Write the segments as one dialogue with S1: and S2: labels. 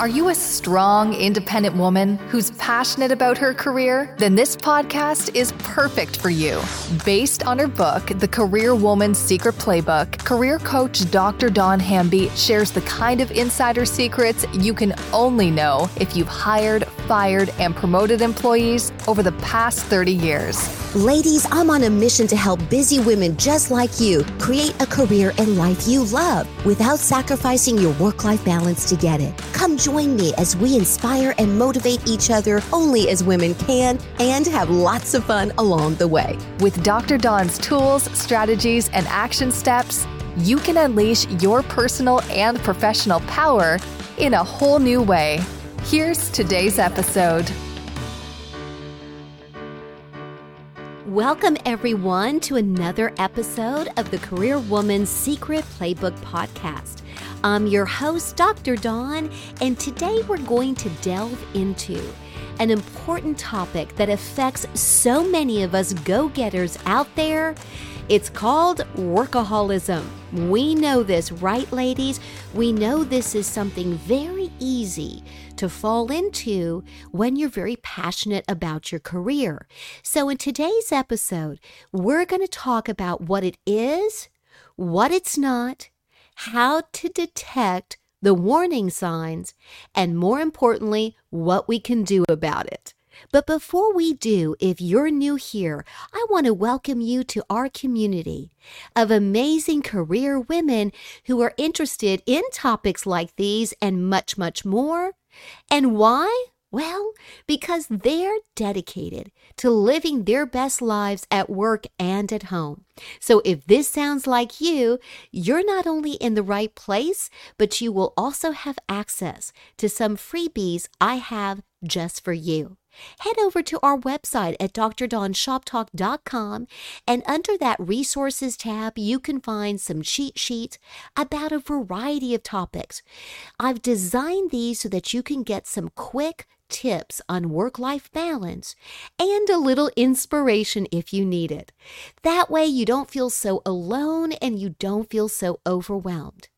S1: Are you a strong, independent woman who's passionate about her career? Then this podcast is perfect for you. Based on her book, The Career Woman's Secret Playbook, career coach Dr. Dawn Hamby shares the kind of insider secrets you can only know if you've hired, fired, and promoted employees over the past 30 years.
S2: Ladies, I'm on a mission to help busy women just like you create a career and life you love without sacrificing your work life balance to get it. Come join me as we inspire and motivate each other only as women can and have lots of fun along the way.
S1: With Dr. Dawn's tools, strategies, and action steps, you can unleash your personal and professional power in a whole new way. Here's today's episode.
S2: Welcome, everyone, to another episode of the Career Woman's Secret Playbook podcast. I'm your host, Dr. Dawn, and today we're going to delve into an important topic that affects so many of us go getters out there. It's called workaholism. We know this, right, ladies? We know this is something very easy to fall into when you're very passionate about your career. So, in today's episode, we're going to talk about what it is, what it's not, how to detect the warning signs, and more importantly, what we can do about it. But before we do, if you're new here, I want to welcome you to our community of amazing career women who are interested in topics like these and much, much more. And why? Well, because they're dedicated to living their best lives at work and at home. So if this sounds like you, you're not only in the right place, but you will also have access to some freebies I have just for you. Head over to our website at drdawnshoptalk.com and under that resources tab, you can find some cheat sheets about a variety of topics. I've designed these so that you can get some quick, tips on work life balance, and a little inspiration if you need it. That way, you don't feel so alone and you don't feel so overwhelmed.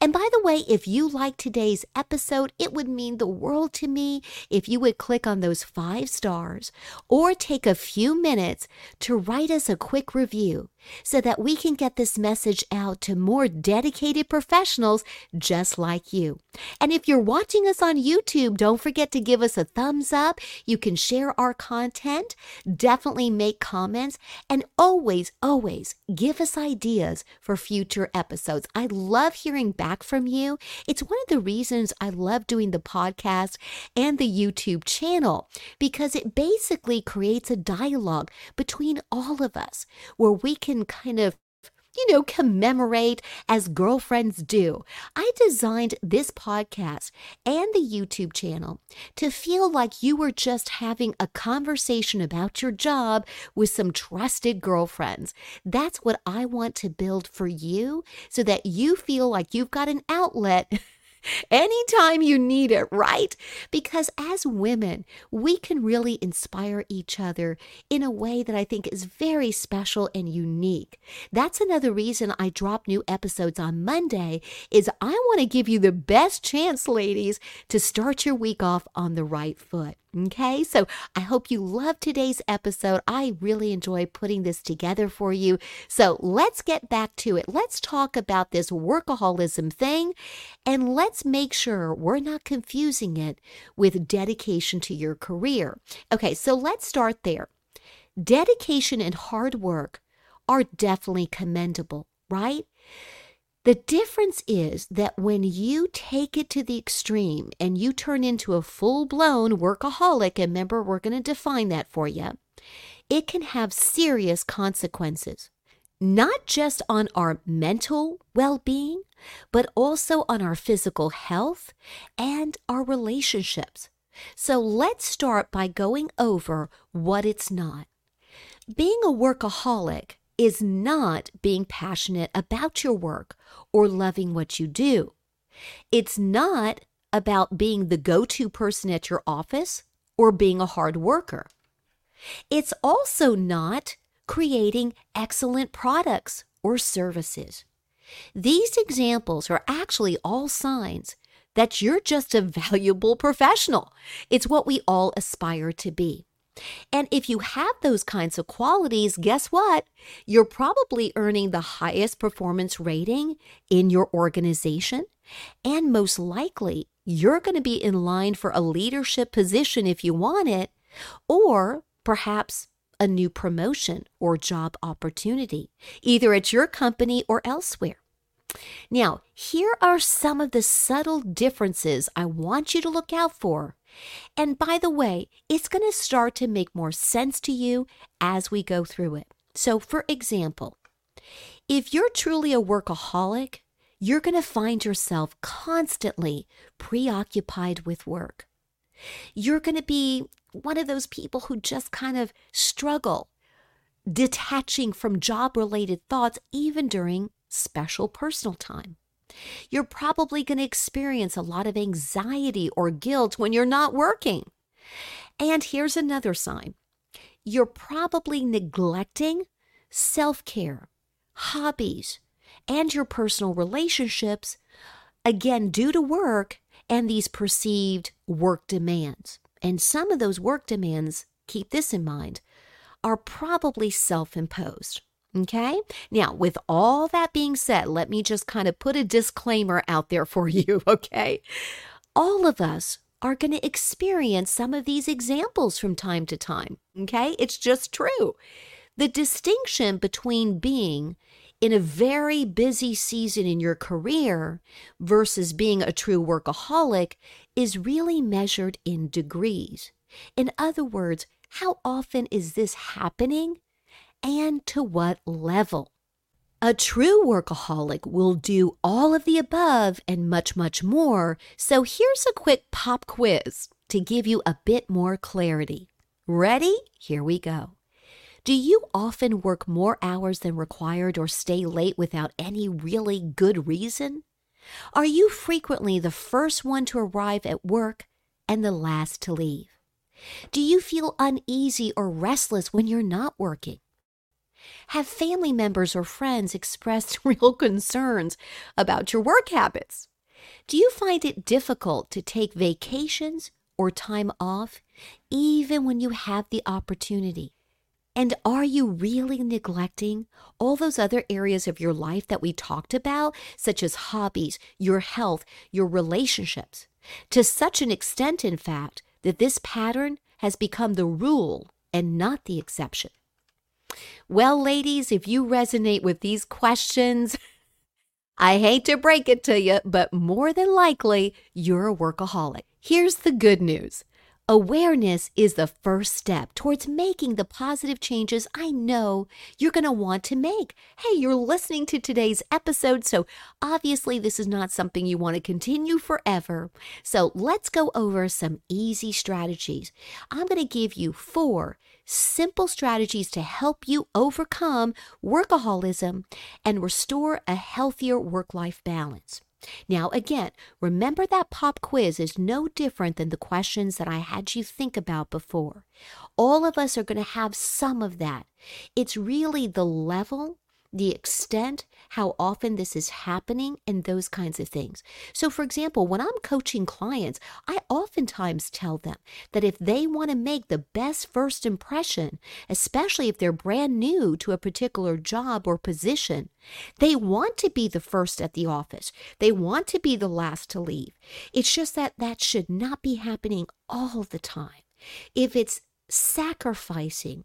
S2: And by the way, if you like today's episode, it would mean the world to me if you would click on those five stars or take a few minutes to write us a quick review so that we can get this message out to more dedicated professionals just like you. And if you're watching us on YouTube, don't forget to give us a thumbs up. You can share our content, definitely make comments, and always, always give us ideas for future episodes. I love hearing back from you. It's one of the reasons I love doing the podcast and the YouTube channel because it basically creates a dialogue between all of us where we can can kind of you know, commemorate as girlfriends do. I designed this podcast and the YouTube channel to feel like you were just having a conversation about your job with some trusted girlfriends. That's what I want to build for you so that you feel like you've got an outlet. anytime you need it, right? Because as women, we can really inspire each other in a way that I think is very special and unique. That's another reason I drop new episodes on Monday is I want to give you the best chance, ladies, to start your week off on the right foot. Okay, so I hope you love today's episode. I really enjoy putting this together for you. So let's get back to it. Let's talk about this workaholism thing and let's make sure we're not confusing it with dedication to your career. Okay, so let's start there. Dedication and hard work are definitely commendable, right? The difference is that when you take it to the extreme and you turn into a full blown workaholic, and remember, we're going to define that for you, it can have serious consequences, not just on our mental well being, but also on our physical health and our relationships. So let's start by going over what it's not. Being a workaholic is not being passionate about your work or loving what you do. It's not about being the go to person at your office or being a hard worker. It's also not creating excellent products or services. These examples are actually all signs that you're just a valuable professional. It's what we all aspire to be. And if you have those kinds of qualities, guess what? You're probably earning the highest performance rating in your organization. And most likely, you're going to be in line for a leadership position if you want it, or perhaps a new promotion or job opportunity, either at your company or elsewhere. Now, here are some of the subtle differences I want you to look out for and by the way, it's going to start to make more sense to you as we go through it. So, for example, if you're truly a workaholic, you're going to find yourself constantly preoccupied with work. You're going to be one of those people who just kind of struggle detaching from job related thoughts, even during special personal time. You're probably going to experience a lot of anxiety or guilt when you're not working. And here's another sign you're probably neglecting self care, hobbies, and your personal relationships, again, due to work and these perceived work demands. And some of those work demands, keep this in mind, are probably self imposed. Okay. Now, with all that being said, let me just kind of put a disclaimer out there for you. Okay. All of us are going to experience some of these examples from time to time. Okay. It's just true. The distinction between being in a very busy season in your career versus being a true workaholic is really measured in degrees. In other words, how often is this happening and to what level. A true workaholic will do all of the above and much, much more. So here's a quick pop quiz to give you a bit more clarity. Ready? Here we go. Do you often work more hours than required or stay late without any really good reason? Are you frequently the first one to arrive at work and the last to leave? Do you feel uneasy or restless when you're not working? Have family members or friends expressed real concerns about your work habits? Do you find it difficult to take vacations or time off, even when you have the opportunity? And are you really neglecting all those other areas of your life that we talked about, such as hobbies, your health, your relationships? To such an extent, in fact, that this pattern has become the rule and not the exception. Well, ladies, if you resonate with these questions, I hate to break it to you, but more than likely, you're a workaholic. Here's the good news Awareness is the first step towards making the positive changes I know you're going to want to make. Hey, you're listening to today's episode, so obviously this is not something you want to continue forever. So let's go over some easy strategies. I'm going to give you four simple strategies to help you overcome workaholism and restore a healthier work life balance. Now, again, remember that pop quiz is no different than the questions that I had you think about before. All of us are going to have some of that. It's really the level the extent, how often this is happening, and those kinds of things. So, for example, when I'm coaching clients, I oftentimes tell them that if they want to make the best first impression, especially if they're brand new to a particular job or position, they want to be the first at the office. They want to be the last to leave. It's just that that should not be happening all the time. If it's sacrificing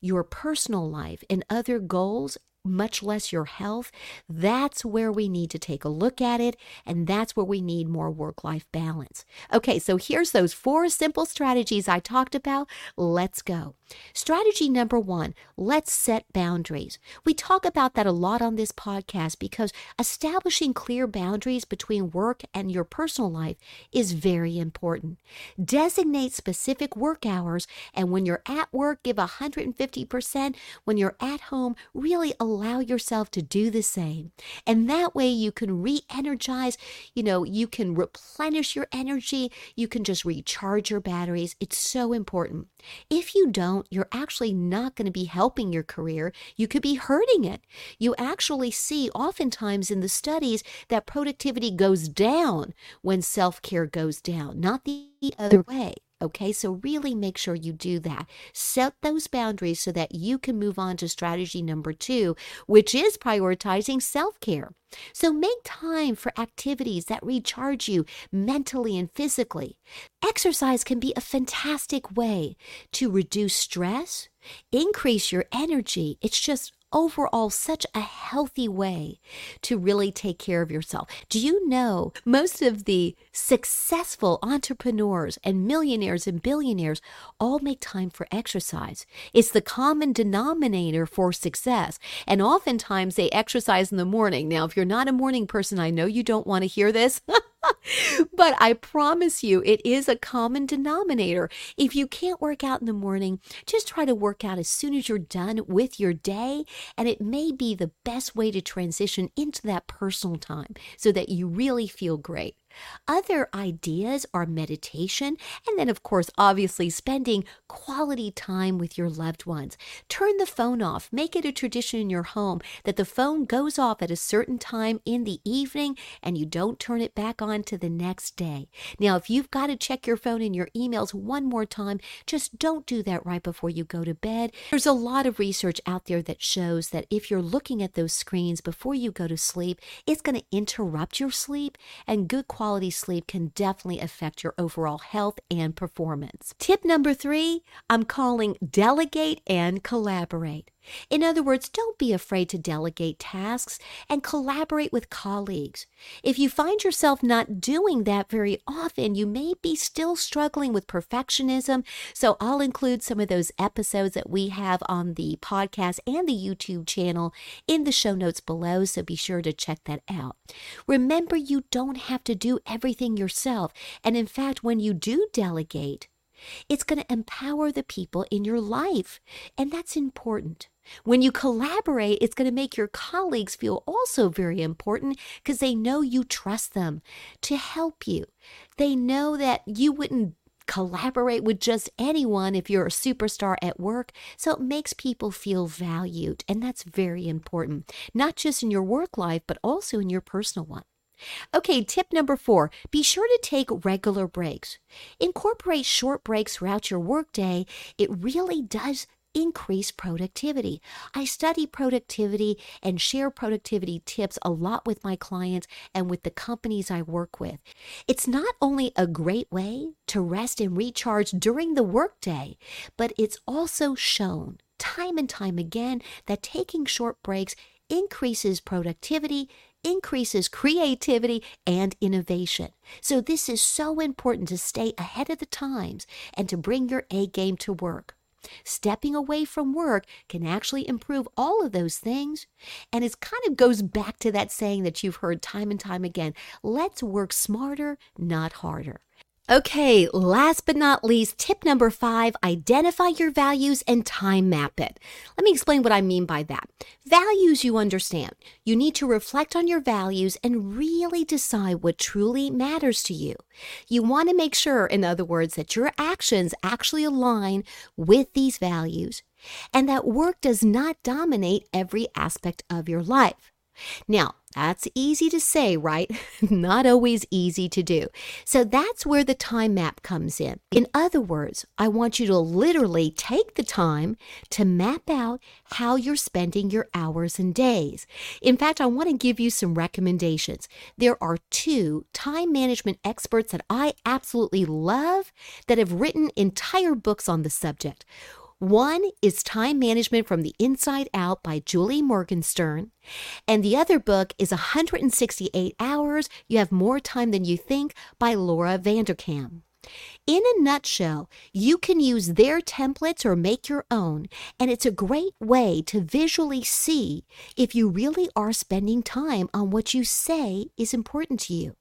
S2: your personal life and other goals much less your health, that's where we need to take a look at it. And that's where we need more work life balance. Okay, so here's those four simple strategies I talked about. Let's go. Strategy number one let's set boundaries. We talk about that a lot on this podcast because establishing clear boundaries between work and your personal life is very important. Designate specific work hours, and when you're at work, give 150%. When you're at home, really allow allow yourself to do the same. And that way you can re energize, you know, you can replenish your energy, you can just recharge your batteries. It's so important. If you don't, you're actually not going to be helping your career. You could be hurting it. You actually see oftentimes in the studies that productivity goes down when self care goes down, not the other way. Okay, so really make sure you do that. Set those boundaries so that you can move on to strategy number two, which is prioritizing self care. So make time for activities that recharge you mentally and physically. Exercise can be a fantastic way to reduce stress, increase your energy. It's just overall such a healthy way to really take care of yourself. Do you know most of the successful entrepreneurs and millionaires and billionaires all make time for exercise? It's the common denominator for success. And oftentimes they exercise in the morning. Now, if you're not a morning person, I know you don't want to hear this. but I promise you, it is a common denominator. If you can't work out in the morning, just try to work out as soon as you're done with your day. And it may be the best way to transition into that personal time so that you really feel great. Other ideas are meditation, and then, of course, obviously spending quality time with your loved ones. Turn the phone off. Make it a tradition in your home that the phone goes off at a certain time in the evening and you don't turn it back on to the next day. Now, if you've got to check your phone and your emails one more time, just don't do that right before you go to bed. There's a lot of research out there that shows that if you're looking at those screens before you go to sleep, it's going to interrupt your sleep and good quality quality sleep can definitely affect your overall health and performance. Tip number three I'm calling delegate and collaborate. In other words, don't be afraid to delegate tasks and collaborate with colleagues. If you find yourself not doing that very often, you may be still struggling with perfectionism. So I'll include some of those episodes that we have on the podcast and the YouTube channel in the show notes below. So be sure to check that out. Remember, you don't have to do everything yourself. And in fact, when you do delegate, it's going to empower the people in your life. And that's important. When you collaborate, it's going to make your colleagues feel also very important because they know you trust them to help you. They know that you wouldn't collaborate with just anyone if you're a superstar at work. So it makes people feel valued. And that's very important, not just in your work life, but also in your personal one. Okay, tip number four be sure to take regular breaks. Incorporate short breaks throughout your workday. It really does increase productivity. I study productivity and share productivity tips a lot with my clients and with the companies I work with. It's not only a great way to rest and recharge during the workday, but it's also shown time and time again that taking short breaks increases productivity, increases creativity and innovation. So, this is so important to stay ahead of the times and to bring your A game to work. Stepping away from work can actually improve all of those things. And it kind of goes back to that saying that you've heard time and time again let's work smarter, not harder. Okay, last but not least, tip number five identify your values and time map it. Let me explain what I mean by that. Values you understand. You need to reflect on your values and really decide what truly matters to you. You want to make sure, in other words, that your actions actually align with these values and that work does not dominate every aspect of your life. Now, that's easy to say, right? Not always easy to do. So that's where the time map comes in. In other words, I want you to literally take the time to map out how you're spending your hours and days. In fact, I want to give you some recommendations. There are two time management experts that I absolutely love that have written entire books on the subject. One is Time Management from the Inside Out by Julie Morgenstern. And the other book is 168 Hours You Have More Time Than You Think by Laura Vanderkam. In a nutshell, you can use their templates or make your own, and it's a great way to visually see if you really are spending time on what you say is important to you.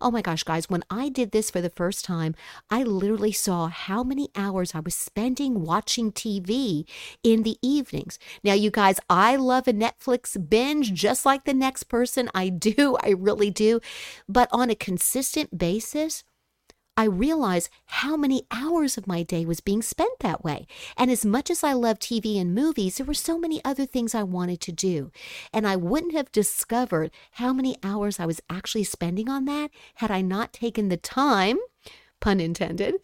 S2: Oh my gosh, guys, when I did this for the first time, I literally saw how many hours I was spending watching TV in the evenings. Now, you guys, I love a Netflix binge just like the next person. I do, I really do. But on a consistent basis, I realized how many hours of my day was being spent that way. And as much as I love TV and movies, there were so many other things I wanted to do. And I wouldn't have discovered how many hours I was actually spending on that had I not taken the time, pun intended,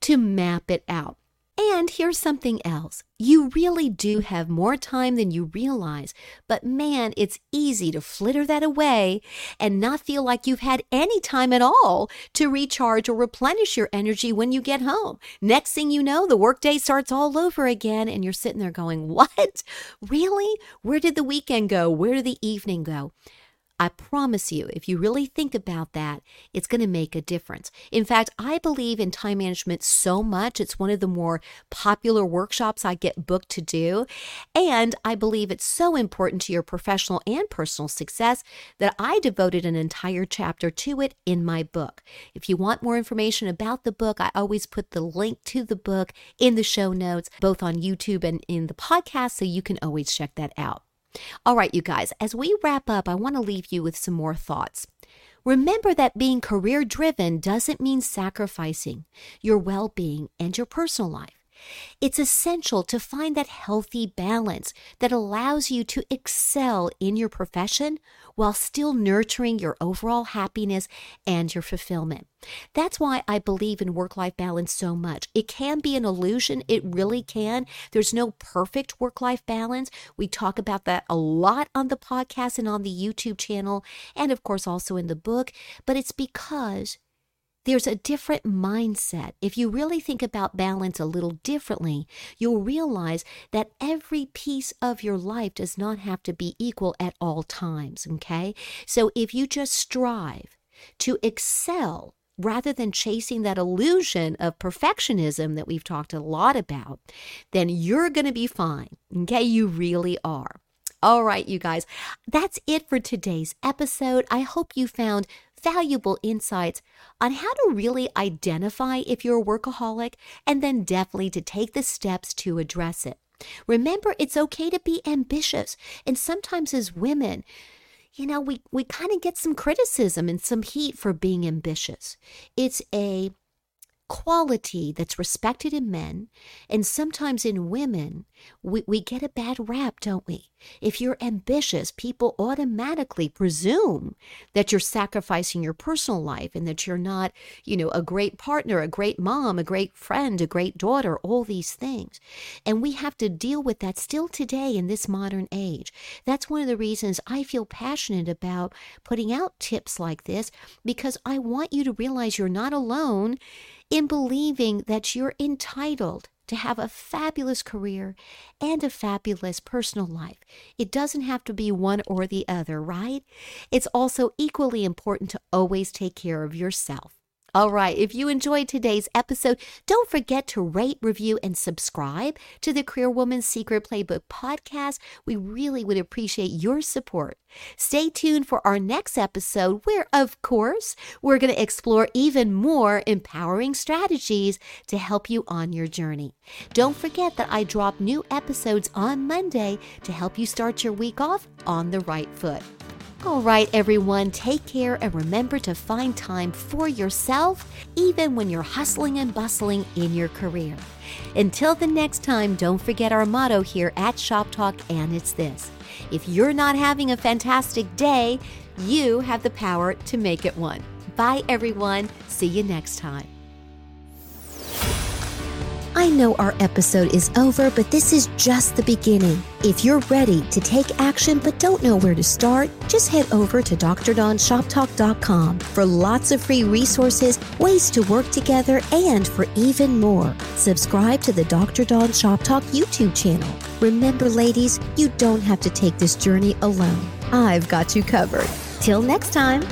S2: to map it out. And here's something else. You really do have more time than you realize, but man, it's easy to flitter that away and not feel like you've had any time at all to recharge or replenish your energy when you get home. Next thing you know, the workday starts all over again and you're sitting there going, What? Really? Where did the weekend go? Where did the evening go? I promise you, if you really think about that, it's going to make a difference. In fact, I believe in time management so much. It's one of the more popular workshops I get booked to do. And I believe it's so important to your professional and personal success that I devoted an entire chapter to it in my book. If you want more information about the book, I always put the link to the book in the show notes, both on YouTube and in the podcast, so you can always check that out. All right, you guys, as we wrap up, I want to leave you with some more thoughts. Remember that being career driven doesn't mean sacrificing your well being and your personal life. It's essential to find that healthy balance that allows you to excel in your profession while still nurturing your overall happiness and your fulfillment. That's why I believe in work life balance so much. It can be an illusion, it really can. There's no perfect work life balance. We talk about that a lot on the podcast and on the YouTube channel, and of course also in the book, but it's because there's a different mindset. If you really think about balance a little differently, you'll realize that every piece of your life does not have to be equal at all times. Okay. So if you just strive to excel rather than chasing that illusion of perfectionism that we've talked a lot about, then you're going to be fine. Okay. You really are. All right, you guys, that's it for today's episode. I hope you found valuable insights on how to really identify if you're a workaholic and then definitely to take the steps to address it. Remember, it's okay to be ambitious. And sometimes as women, you know, we, we kind of get some criticism and some heat for being ambitious. It's a quality that's respected in men and sometimes in women, we, we get a bad rap, don't we? If you're ambitious, people automatically presume that you're sacrificing your personal life and that you're not, you know, a great partner, a great mom, a great friend, a great daughter, all these things. And we have to deal with that still today in this modern age. That's one of the reasons I feel passionate about putting out tips like this because I want you to realize you're not alone in believing that you're entitled to have a fabulous career and a fabulous personal life. It doesn't have to be one or the other, right? It's also equally important to always take care of yourself. All right, if you enjoyed today's episode, don't forget to rate, review, and subscribe to the Career Woman's Secret Playbook podcast. We really would appreciate your support. Stay tuned for our next episode, where, of course, we're going to explore even more empowering strategies to help you on your journey. Don't forget that I drop new episodes on Monday to help you start your week off on the right foot. All right, everyone, take care and remember to find time for yourself, even when you're hustling and bustling in your career. Until the next time, don't forget our motto here at Shop Talk, and it's this If you're not having a fantastic day, you have the power to make it one. Bye, everyone. See you next time. I know our episode is over, but this is just the beginning. If you're ready to take action but don't know where to start, just head over to drdawnshoptalk.com for lots of free resources, ways to work together, and for even more. Subscribe to the Dr. Dawn Shop Talk YouTube channel. Remember, ladies, you don't have to take this journey alone. I've got you covered. Till next time.